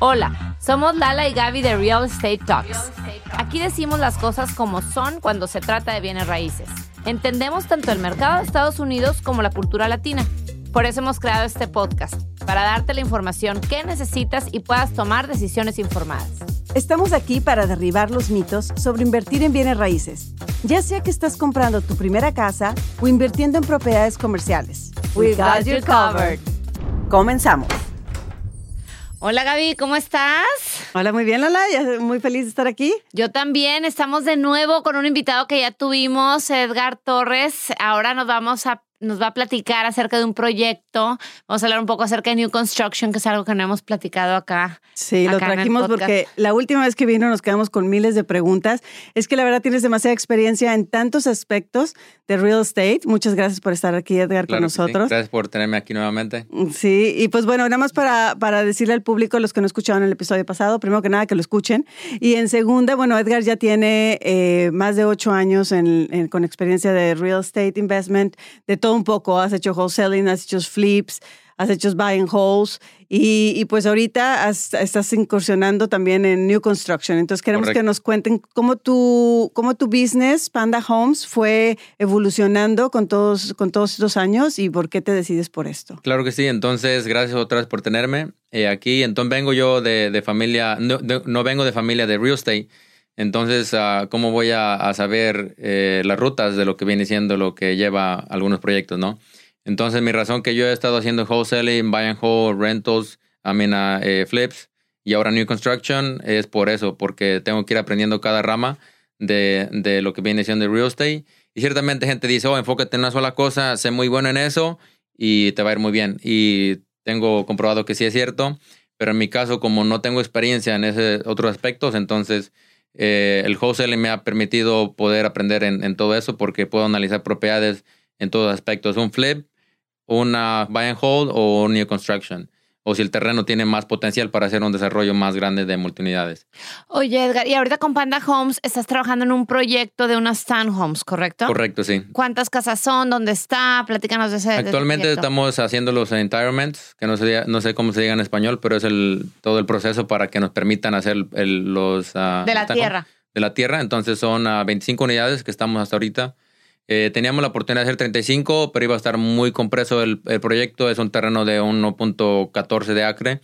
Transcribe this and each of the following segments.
Hola, somos Lala y Gaby de Real Estate Talks. Aquí decimos las cosas como son cuando se trata de bienes raíces. Entendemos tanto el mercado de Estados Unidos como la cultura latina. Por eso hemos creado este podcast, para darte la información que necesitas y puedas tomar decisiones informadas. Estamos aquí para derribar los mitos sobre invertir en bienes raíces, ya sea que estás comprando tu primera casa o invirtiendo en propiedades comerciales. We got you covered. Comenzamos. Hola Gaby, ¿cómo estás? Hola, muy bien, Lala. Ya muy feliz de estar aquí. Yo también. Estamos de nuevo con un invitado que ya tuvimos, Edgar Torres. Ahora nos vamos a nos va a platicar acerca de un proyecto. Vamos a hablar un poco acerca de New Construction, que es algo que no hemos platicado acá. Sí, lo trajimos porque la última vez que vino nos quedamos con miles de preguntas. Es que la verdad tienes demasiada experiencia en tantos aspectos de real estate. Muchas gracias por estar aquí, Edgar, con nosotros. Gracias por tenerme aquí nuevamente. Sí, y pues bueno, nada más para, para decirle al público, los que no escucharon el episodio pasado, primero que nada que lo escuchen. Y en segunda, bueno, Edgar ya tiene eh, más de ocho años con experiencia de real estate investment, de todo un poco, has hecho wholesaling, has hecho flips, has hecho buying holes y, pues ahorita estás incursionando también en new construction. Entonces queremos que nos cuenten cómo tu, cómo tu business, Panda Homes, fue evolucionando con todos, con todos estos años y por qué te decides por esto. Claro que sí. Entonces, gracias otra vez por tenerme eh, aquí. Entonces vengo yo de, familia, no, vengo de familia de real estate. Entonces, ah, ¿cómo voy a, saber eh, las rutas de lo que viene siendo lo que lleva algunos proyectos, no? Entonces, mi razón que yo he estado haciendo wholesaling, buy and hold, rentals, I mean, uh, eh, flips y ahora new construction es por eso, porque tengo que ir aprendiendo cada rama de, de lo que viene siendo el real estate. Y ciertamente gente dice, oh, enfócate en una sola cosa, sé muy bueno en eso y te va a ir muy bien. Y tengo comprobado que sí es cierto, pero en mi caso, como no tengo experiencia en esos otros aspectos, entonces eh, el wholesaling me ha permitido poder aprender en, en, todo eso porque puedo analizar propiedades en todos aspectos. Un flip, una buy and hold o un new construction o si el terreno tiene más potencial para hacer un desarrollo más grande de multiunidades. Oye, Edgar, y ahorita con Panda Homes estás trabajando en un proyecto de unas townhomes, ¿correcto? Correcto, sí. ¿Cuántas casas son? ¿Dónde está? Platícanos de ese. Actualmente estamos haciendo los entirements, que no sé, no sé cómo se diga en español, pero es el, todo el proceso para que nos permitan hacer los... Ah, de la tierra. De la tierra, entonces son 25 ah, unidades que estamos hasta ahorita. Eh, teníamos la oportunidad de hacer 35, pero iba a estar muy compreso el, proyecto. Es un terreno de 1.14 de acre.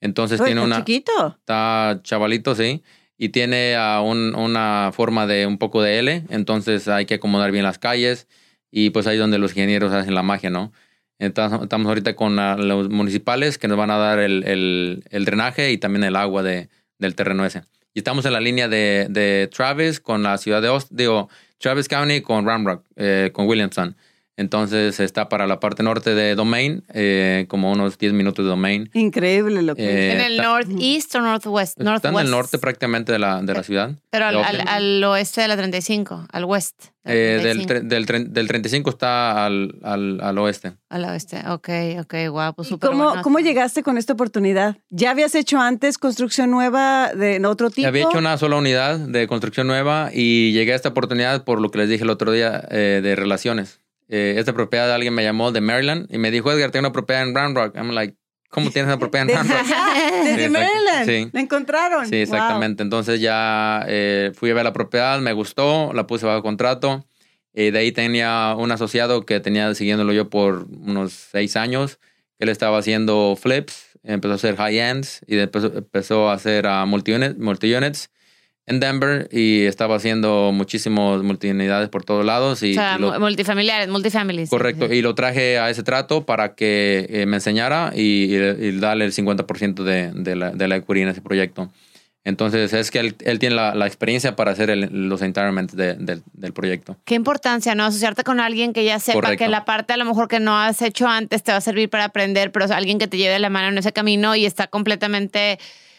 Entonces tiene una. chiquito. Está chavalito, sí. Y tiene una forma de un poco de L. Entonces hay que acomodar bien las calles. Y pues ahí es donde los ingenieros hacen la magia, ¿no? Entonces, estamos ahorita con los municipales que nos van a dar el, drenaje y también el agua de, del terreno ese. Y estamos en la línea de, de Travis con la ciudad de Austin, digo, Travis County con Ramrock, eh, con Williamson. Entonces está para la parte norte de Domain, eh, como unos 10 minutos de Domain. Increíble lo que eh, ¿En el northeast o northwest? Está en el norte prácticamente de la, de la ciudad. Pero al, oeste de la 35, al west. Eh, del, del, del, 35 está al, al, al, oeste. Al oeste, ok, ok, guau, pues ¿Cómo, ¿Cómo llegaste con esta oportunidad? ¿Ya habías hecho antes construcción nueva de otro tipo? Había hecho una sola unidad de construcción nueva y llegué a esta oportunidad por lo que les dije el otro día de relaciones. Eh, esta propiedad de alguien me llamó de Maryland y me dijo, Edgar, tengo una propiedad en Round Rock. I'm like, ¿cómo tienes una propiedad en Round Rock? Desde Maryland. Sí. La encontraron. Sí, exactamente. Entonces ya eh, fui a ver la propiedad, me gustó, la puse bajo contrato. Y de ahí tenía un asociado que tenía siguiéndolo yo por unos seis años. Él estaba haciendo flips, empezó a hacer high ends y después empezó a hacer uh, multi-units. multi units en Denver y estaba haciendo muchísimos multiunidades por todos lados. Y, o sea, multifamiliares, multifamilies. Correcto, y lo traje a ese trato para que eh, me enseñara y, darle el 50% de, de, la, de la equity en ese proyecto. Entonces es que él, él tiene la, la, experiencia para hacer los entirements de, del proyecto. Qué importancia, ¿no? Asociarte con alguien que ya sepa que la parte a lo mejor que no has hecho antes te va a servir para aprender, pero alguien que te lleve la mano en ese camino y está completamente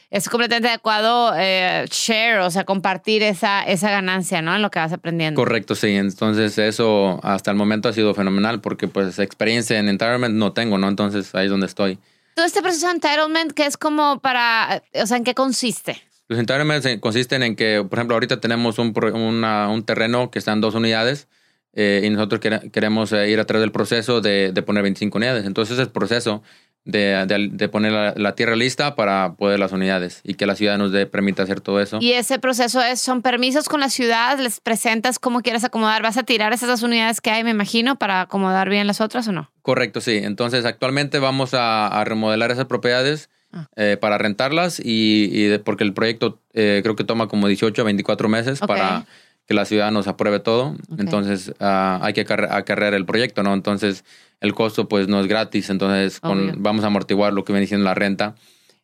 es completamente adecuado eh, share, o sea, compartir esa, esa ganancia, ¿no? En lo que vas aprendiendo. Correcto, sí. Entonces eso hasta el momento ha sido fenomenal porque pues experiencia en entitlement no tengo, ¿no? Entonces ahí es donde estoy. Todo este proceso de entitlement, que es como para, o sea, ¿en qué consiste? Los entitlements consisten en que, por ejemplo, ahorita tenemos un, un terreno que está en dos unidades eh, y nosotros queremos eh, ir a través del proceso de, de poner 25 unidades. Entonces, el proceso de, de- de poner la, la tierra lista para poder las unidades y que la ciudad nos dé, permita hacer todo eso. Y ese proceso es, son permisos con la ciudad, les presentas cómo quieres acomodar, vas a tirar esas unidades que hay, me imagino, para acomodar bien las otras o no. Correcto, sí. Entonces, actualmente vamos a, a remodelar esas propiedades Ah. eh, para rentarlas y, y de- porque el proyecto eh, creo que toma como 18 a 24 meses para que la ciudad nos apruebe todo. Entonces, ah, hay que acarre- acarrear el proyecto, ¿no? Entonces, el costo pues no es gratis. Entonces, con- vamos a amortiguar lo que viene siendo la renta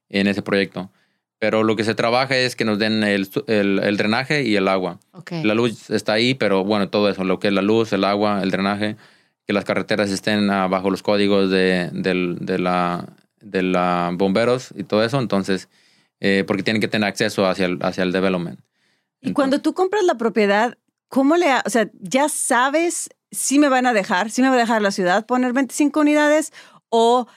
en ese proyecto. Pero lo que se trabaja es que nos den el, el- el drenaje y el agua. La luz está ahí, pero bueno, todo eso, lo que es la luz, el agua, el drenaje, que las carreteras estén ah, bajo los códigos de, del- de la, de la bomberos y todo eso, entonces, eh, porque tienen que tener acceso hacia el, hacia el development. Y cuando tú compras la propiedad, ¿cómo le, ha- o sea, ya sabes si me van a dejar, si me va a dejar la ciudad poner 25 unidades o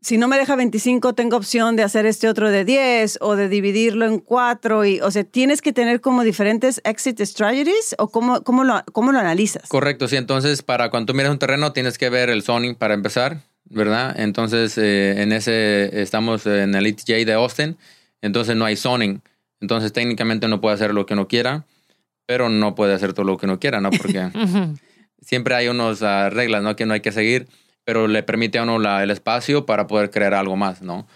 si no me deja 25 tengo opción de hacer este otro de 10 o de dividirlo en cuatro y, o sea, tienes que tener como diferentes exit strategies o cómo, cómo lo, cómo lo analizas. Correcto, sí, entonces para cuando tú miras un terreno tienes que ver el zoning para empezar, ¿verdad? Entonces, eh, en ese, estamos en el ETJ de Austin, entonces no hay zoning, entonces técnicamente uno puede hacer lo que uno quiera, pero no puede hacer todo lo que uno quiera, ¿no? Porque... Siempre hay unas ah, reglas, ¿no? Que no hay que seguir, pero le permite a uno la- el espacio para poder crear algo más, ¿no?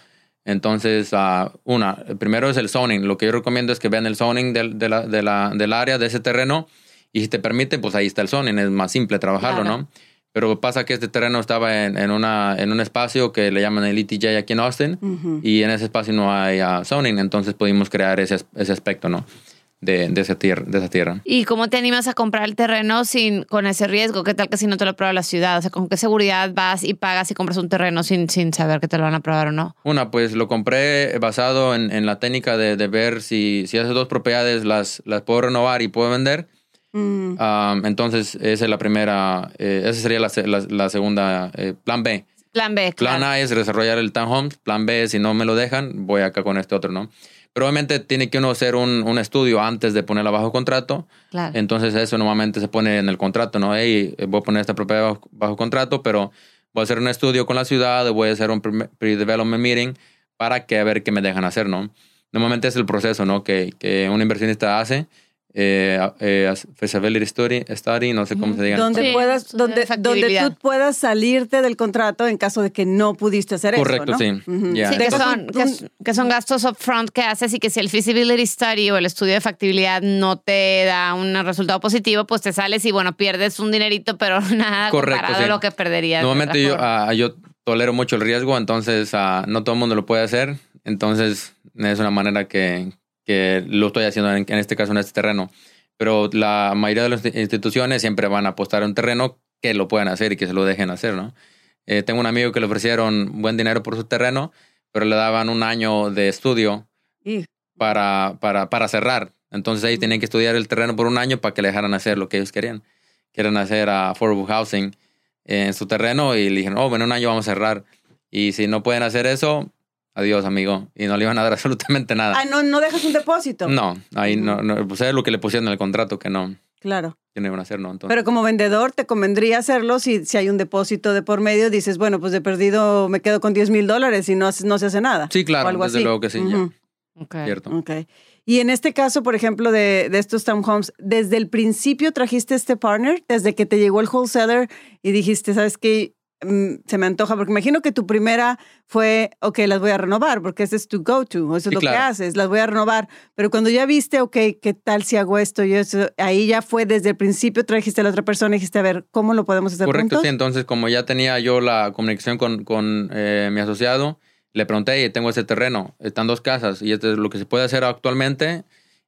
Entonces, ah, una, primero es el zoning. Lo que yo recomiendo es que vean el zoning del, de la- de la- del área, de ese terreno, y si te permite, pues ahí está el zoning. Es más simple trabajarlo, Claro. ¿no? Pero pasa que este terreno estaba en, en una, en un espacio que le llaman el ETJ aquí en Austin, y en ese espacio no hay ah, zoning, entonces pudimos crear ese, ese aspecto, ¿no? De, de, esa tierra, de esa tierra. ¿Y cómo te animas a comprar el terreno sin, con ese riesgo? ¿Qué tal que si no te lo aprueba la ciudad? O sea, ¿con qué seguridad vas y pagas y compras un terreno sin, sin saber que te lo van a aprobar o no? Una, pues lo compré basado en, en la técnica de, de ver si, si esas dos propiedades las, las puedo renovar y puedo vender. Mm. Um, entonces, esa es la primera, eh, esa sería la, la- la segunda, eh, plan B. Plan B, Plan. A es desarrollar el townhomes, plan B, si no me lo dejan, voy acá con este otro, ¿no? Pero obviamente tiene que uno hacer un, un estudio antes de ponerla bajo contrato. claro. Entonces eso normalmente se pone en el contrato, ¿no? Hey, eh, voy a poner esta propiedad bajo, bajo contrato, pero voy a hacer un estudio con la ciudad, voy a hacer un pre- pre-development meeting para que a ver qué me dejan hacer, ¿no? Normalmente es el proceso, ¿no? Que, que un inversionista hace, eh, eh, feasibility study, study, no sé cómo se diga. donde Sí, puedas, donde, donde tú puedas salirte del contrato en caso de que no pudiste hacer Correcto, eso. ¿no? sí. Ujú. Ya. Sí, que son, que, que son gastos upfront que haces y que si el feasibility study o el estudio de factibilidad no te da un resultado positivo, pues te sales y bueno, pierdes un dinerito, pero nada Correcto, comparado sí. a lo que perderías. de Normalmente yo, ah, yo tolero mucho el riesgo, entonces ah, no todo el mundo lo puede hacer. Entonces es una manera que, que lo estoy haciendo en, en este caso, en este terreno. Pero la mayoría de las instituciones siempre van a apostar a un terreno que lo puedan hacer y que se lo dejen hacer, ¿no? Eh, tengo un amigo que le ofrecieron buen dinero por su terreno, pero le daban un año de estudio para, para, para cerrar. Entonces ahí tenían que estudiar el terreno por un año para que le dejaran hacer lo que ellos querían. Quieren hacer a affordable housing en su terreno y le dijeron, oh, bueno, un año vamos a cerrar. Y si no pueden hacer eso, adiós, amigo. Y no le iban a dar absolutamente nada. Ah, no, no dejas un depósito. No, ahí no, no, pues es lo que le pusieron en el contrato que no, Claro. que no iban a hacer, ¿no? Entonces, Pero como vendedor te convendría hacerlo si, si hay un depósito de por medio. Dices, bueno, pues de perdido me quedo con 10 mil dólares y no, no se hace nada. sí, claro, o algo desde así. luego que sí, ya, cierto. Ok. Y en este caso, por ejemplo, de, de estos townhomes, ¿desde el principio trajiste este partner? ¿Desde que te llegó el wholesaler y dijiste, sabes qué, Mm, se me antoja? Porque imagino que tu primera fue, ok, las voy a renovar, porque ese es tu go-to, eso es Sí, lo que claro. haces, las voy a renovar. Pero cuando ya viste, ok, ¿qué tal si hago esto y eso? Ahí ya fue desde el principio, trajiste a la otra persona y dijiste, a ver, ¿cómo lo podemos hacer Correcto, juntos? sí. Entonces, como ya tenía yo la comunicación con, con eh, mi asociado, le pregunté, "Oye, tengo este terreno, están dos casas y esto es lo que se puede hacer actualmente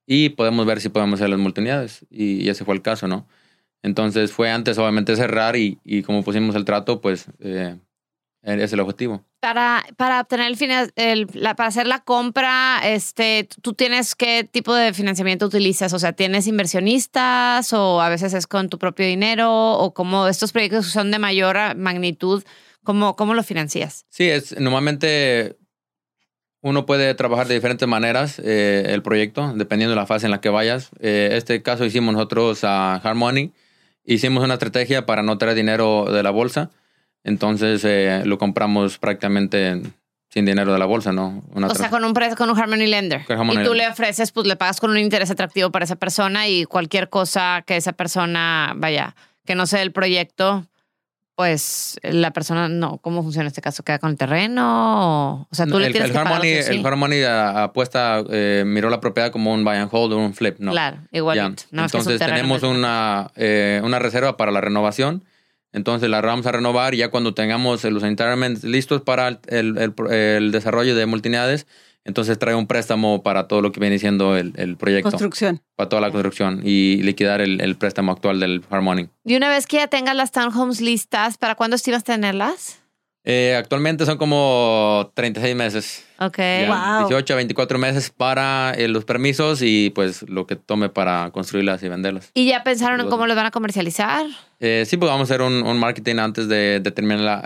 y podemos ver si podemos hacer las multiunidades. Y, y ese fue el caso, ¿no? Entonces fue antes obviamente cerrar y, y como pusimos el trato, pues eh, es el objetivo. Para, para obtener el, el- la- para hacer la compra, este, tú tienes qué tipo de financiamiento utilizas, o sea, tienes inversionistas o a veces es con tu propio dinero o como estos proyectos son de mayor magnitud, ¿cómo, cómo lo financias? Sí, es normalmente uno puede trabajar de diferentes maneras eh, el proyecto, dependiendo de la fase en la que vayas. Eh, este caso hicimos nosotros a Harmony, hicimos una estrategia para no traer dinero de la bolsa. Entonces eh, lo compramos prácticamente sin dinero de la bolsa, ¿no? Una o sea, con un con un Harmony Lender. y tú le ofreces, pues le pagas con un interés atractivo para esa persona y cualquier cosa que esa persona, vaya, que no sea el proyecto, pues la persona no. ¿Cómo funciona este caso? ¿Queda con el terreno? O sea, tú le tienes el que Harmony, El Harmony apuesta, eh, miró la propiedad como un buy and hold o un flip, ¿no? Claro, igual. Entonces tenemos una, eh, una reserva para la renovación entonces la vamos a renovar y ya cuando tengamos los entitlements listos para el, desarrollo de multinidades, entonces trae un préstamo para todo lo que viene siendo el, proyecto. Construcción. Para toda la construcción y liquidar el, préstamo actual del Harmony. Y una vez que ya tengas las townhomes listas, ¿para cuándo estimas tenerlas? Eh, actualmente son como 36 meses. Ok. wow. 18 a 24 meses para eh, los permisos y pues lo que tome para construirlas y venderlas. ¿Y ya pensaron en cómo los van a comercializar? Eh, sí, pues vamos a hacer un, marketing antes de, de terminar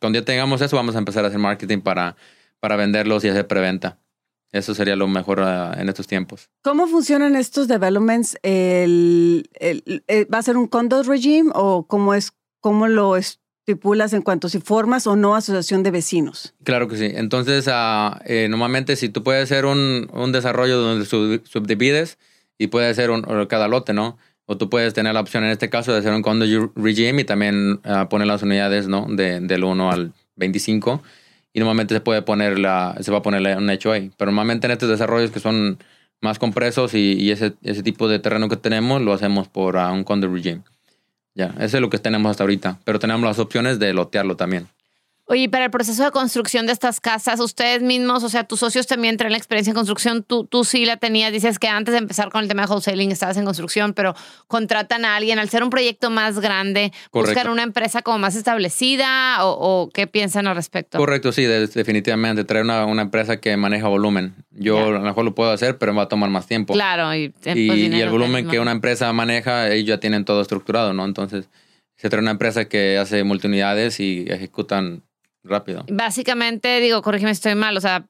cuando ya tengamos eso, vamos a empezar a hacer marketing para, para venderlos y hacer preventa. Eso sería lo mejor en estos tiempos. ¿Cómo funcionan estos developments? El, ¿Va a ser un condo regime o cómo es, cómo lo es? estipulas en cuanto si formas o no asociación de vecinos. Claro que sí. Entonces, uh, eh, normalmente si tú puedes hacer un, un desarrollo donde subdivides y puede ser un, cada lote, ¿no? O tú puedes tener la opción en este caso de hacer un condo regime y también uh, poner las unidades, ¿no? De, del 1 al 25. Y normalmente se puede poner la, se va a poner un hecho ahí. Pero normalmente en estos desarrollos que son más compresos y, y ese, ese tipo de terreno que tenemos, lo hacemos por uh, un condo regime. Ya, eso es lo que tenemos hasta ahorita, pero tenemos las opciones de lotearlo también. Oye, para el proceso de construcción de estas casas, ustedes mismos, o sea, tus socios también traen la experiencia en construcción, tú, tú sí la tenías, dices que antes de empezar con el tema de wholesaling estabas en construcción, pero contratan a alguien, al ser un proyecto más grande, buscan una empresa como más establecida o, qué piensan al respecto. Correcto, sí, definitivamente, traer una, una, empresa que maneja volumen. Yo a lo mejor lo puedo hacer, pero va a tomar más tiempo. Claro, y, y el volumen que una empresa maneja, ellos ya tienen todo estructurado, ¿no? Entonces, se trae una empresa que hace multiunidades y ejecutan rápido. Básicamente, digo, corrígeme si estoy mal, o sea,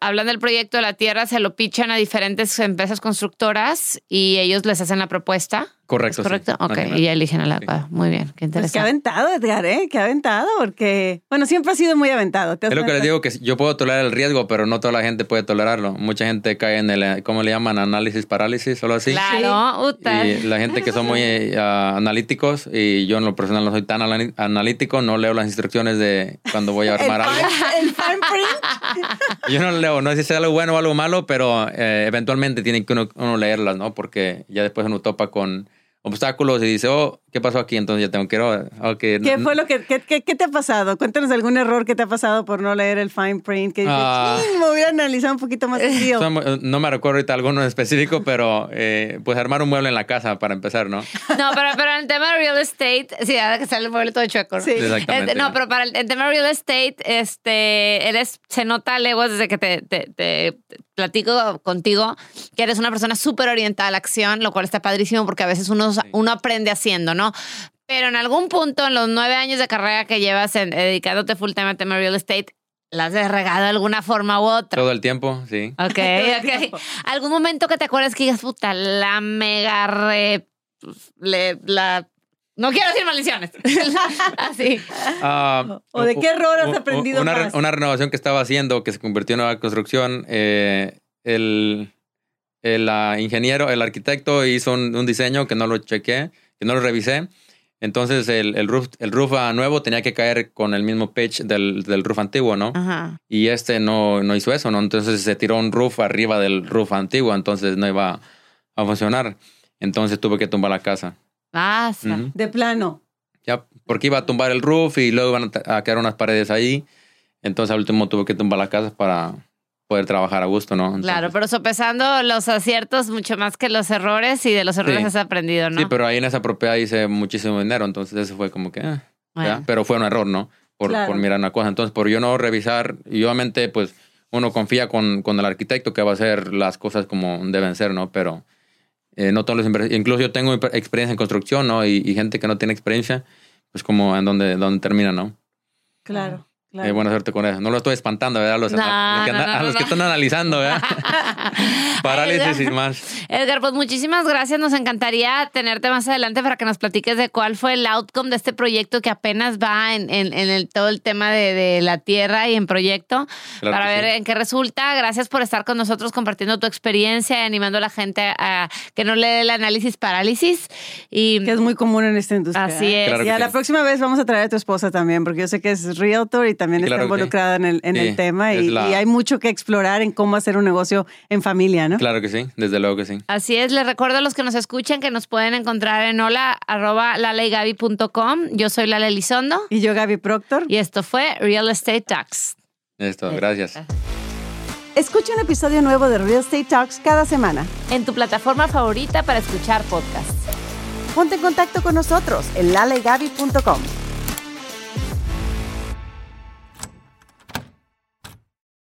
hablan del proyecto de la tierra, se lo pichan a diferentes empresas constructoras y ellos les hacen la propuesta. Correcto. correcto? Ok, y eligen a la Muy bien, qué interesante. Pues qué aventado, Edgar, ¿eh? Qué aventado, porque, bueno, siempre ha sido muy aventado. Es lo que les digo, que yo puedo tolerar el riesgo, pero no toda la gente puede tolerarlo. Mucha gente cae en el, ¿cómo le llaman? Análisis parálisis, solo así. Claro, Y la gente que son muy uh, analíticos, y yo en lo personal no soy tan analítico, no leo las instrucciones de cuando voy a armar algo. El fine print. yo no no sé si es algo bueno o algo malo, pero eh, eventualmente tiene que uno, uno leerlas, ¿no? Porque ya después uno topa con obstáculos y dice, oh, ¿qué pasó aquí? Entonces ya tengo que ir. ¿Qué fue lo que, qué, qué, te ha pasado? Cuéntanos algún error que te ha pasado por no leer el fine print. Que ah. me hubiera analizado un poquito más el No me recuerdo ahorita alguno específico, pero eh, pues armar un mueble en la casa para empezar, ¿no? No, pero, pero en el tema de real estate, sí, ahora que sale el mueble todo chueco. Sí, exactamente. no, pero para el, tema de real estate, este, eres, se nota lejos desde que te, te, te platico contigo que eres una persona súper orientada a la acción, lo cual está padrísimo porque a veces uno, uno aprende haciendo, ¿no? Pero en algún punto, en los nueve años de carrera que llevas en, dedicándote full time a tema real estate, ¿las has regado de alguna forma u otra? Todo el tiempo, sí. Ok, ok. ¿Algún momento que te acuerdas que digas, puta, la mega re... Le, la no quiero decir maldiciones. Así. Ah, ¿O de qué error has aprendido una, más? Una renovación que estaba haciendo que se convirtió en una construcción. Eh, el, el ingeniero, el arquitecto hizo un, diseño que no lo chequé, que no lo revisé. Entonces el, el, roof, el roof nuevo tenía que caer con el mismo pitch del, del roof antiguo, ¿no? Ajá. Y este no, no hizo eso, ¿no? Entonces se tiró un roof arriba del roof antiguo, entonces no iba a funcionar. Entonces tuve que tumbar la casa. Ah, De plano. Ya, porque iba a tumbar el roof y luego iban a quedar unas paredes ahí. Entonces al último tuve que tumbar la casa para poder trabajar a gusto, ¿no? claro, pero sopesando los aciertos mucho más que los errores y de los errores has aprendido, ¿no? Sí, pero ahí en esa propiedad hice muchísimo dinero, entonces eso fue como que... Ah, pero fue un error, ¿no? Por, por, mirar una cosa. Entonces, por yo no revisar, y obviamente, pues uno confía con, con el arquitecto que va a hacer las cosas como deben ser, ¿no? Pero eh, no todos los incluso yo tengo experiencia en construcción, ¿no? Y, gente que no tiene experiencia, pues como en donde, donde termina, ¿no? Claro. Eh, buena suerte con eso. No lo estoy espantando, ¿verdad? Los, No, a los no, no, a los no, que están analizando, ¿verdad? Parálisis y más. Edgar, pues muchísimas gracias. Nos encantaría tenerte más adelante para que nos platiques de cuál fue el outcome de este proyecto que apenas va en, en- en el, todo el tema de, de la tierra y en proyecto, Claro para ver sí. en qué resulta. Gracias por estar con nosotros compartiendo tu experiencia y animando a la gente a que no le dé el análisis parálisis. Y Que es muy común en esta industria. Así ¿eh? es. Claro y a la próxima vez vamos a traer a tu esposa también, porque yo sé que es realtor y también está involucrada en el, en Sí, el tema y, la- y hay mucho que explorar en cómo hacer un negocio en familia, ¿no? Claro que sí, desde luego que sí. Así es, les recuerdo a los que nos escuchan que nos pueden encontrar en hola arroba laleigaby.com. Yo soy Lala Elizondo Y yo, Gaby Proctor. y esto fue Real Estate Talks. Esto, gracias. Escucha un episodio nuevo de Real Estate Talks cada semana. En tu plataforma favorita para escuchar podcasts. Ponte en contacto con nosotros en lalegaby.com.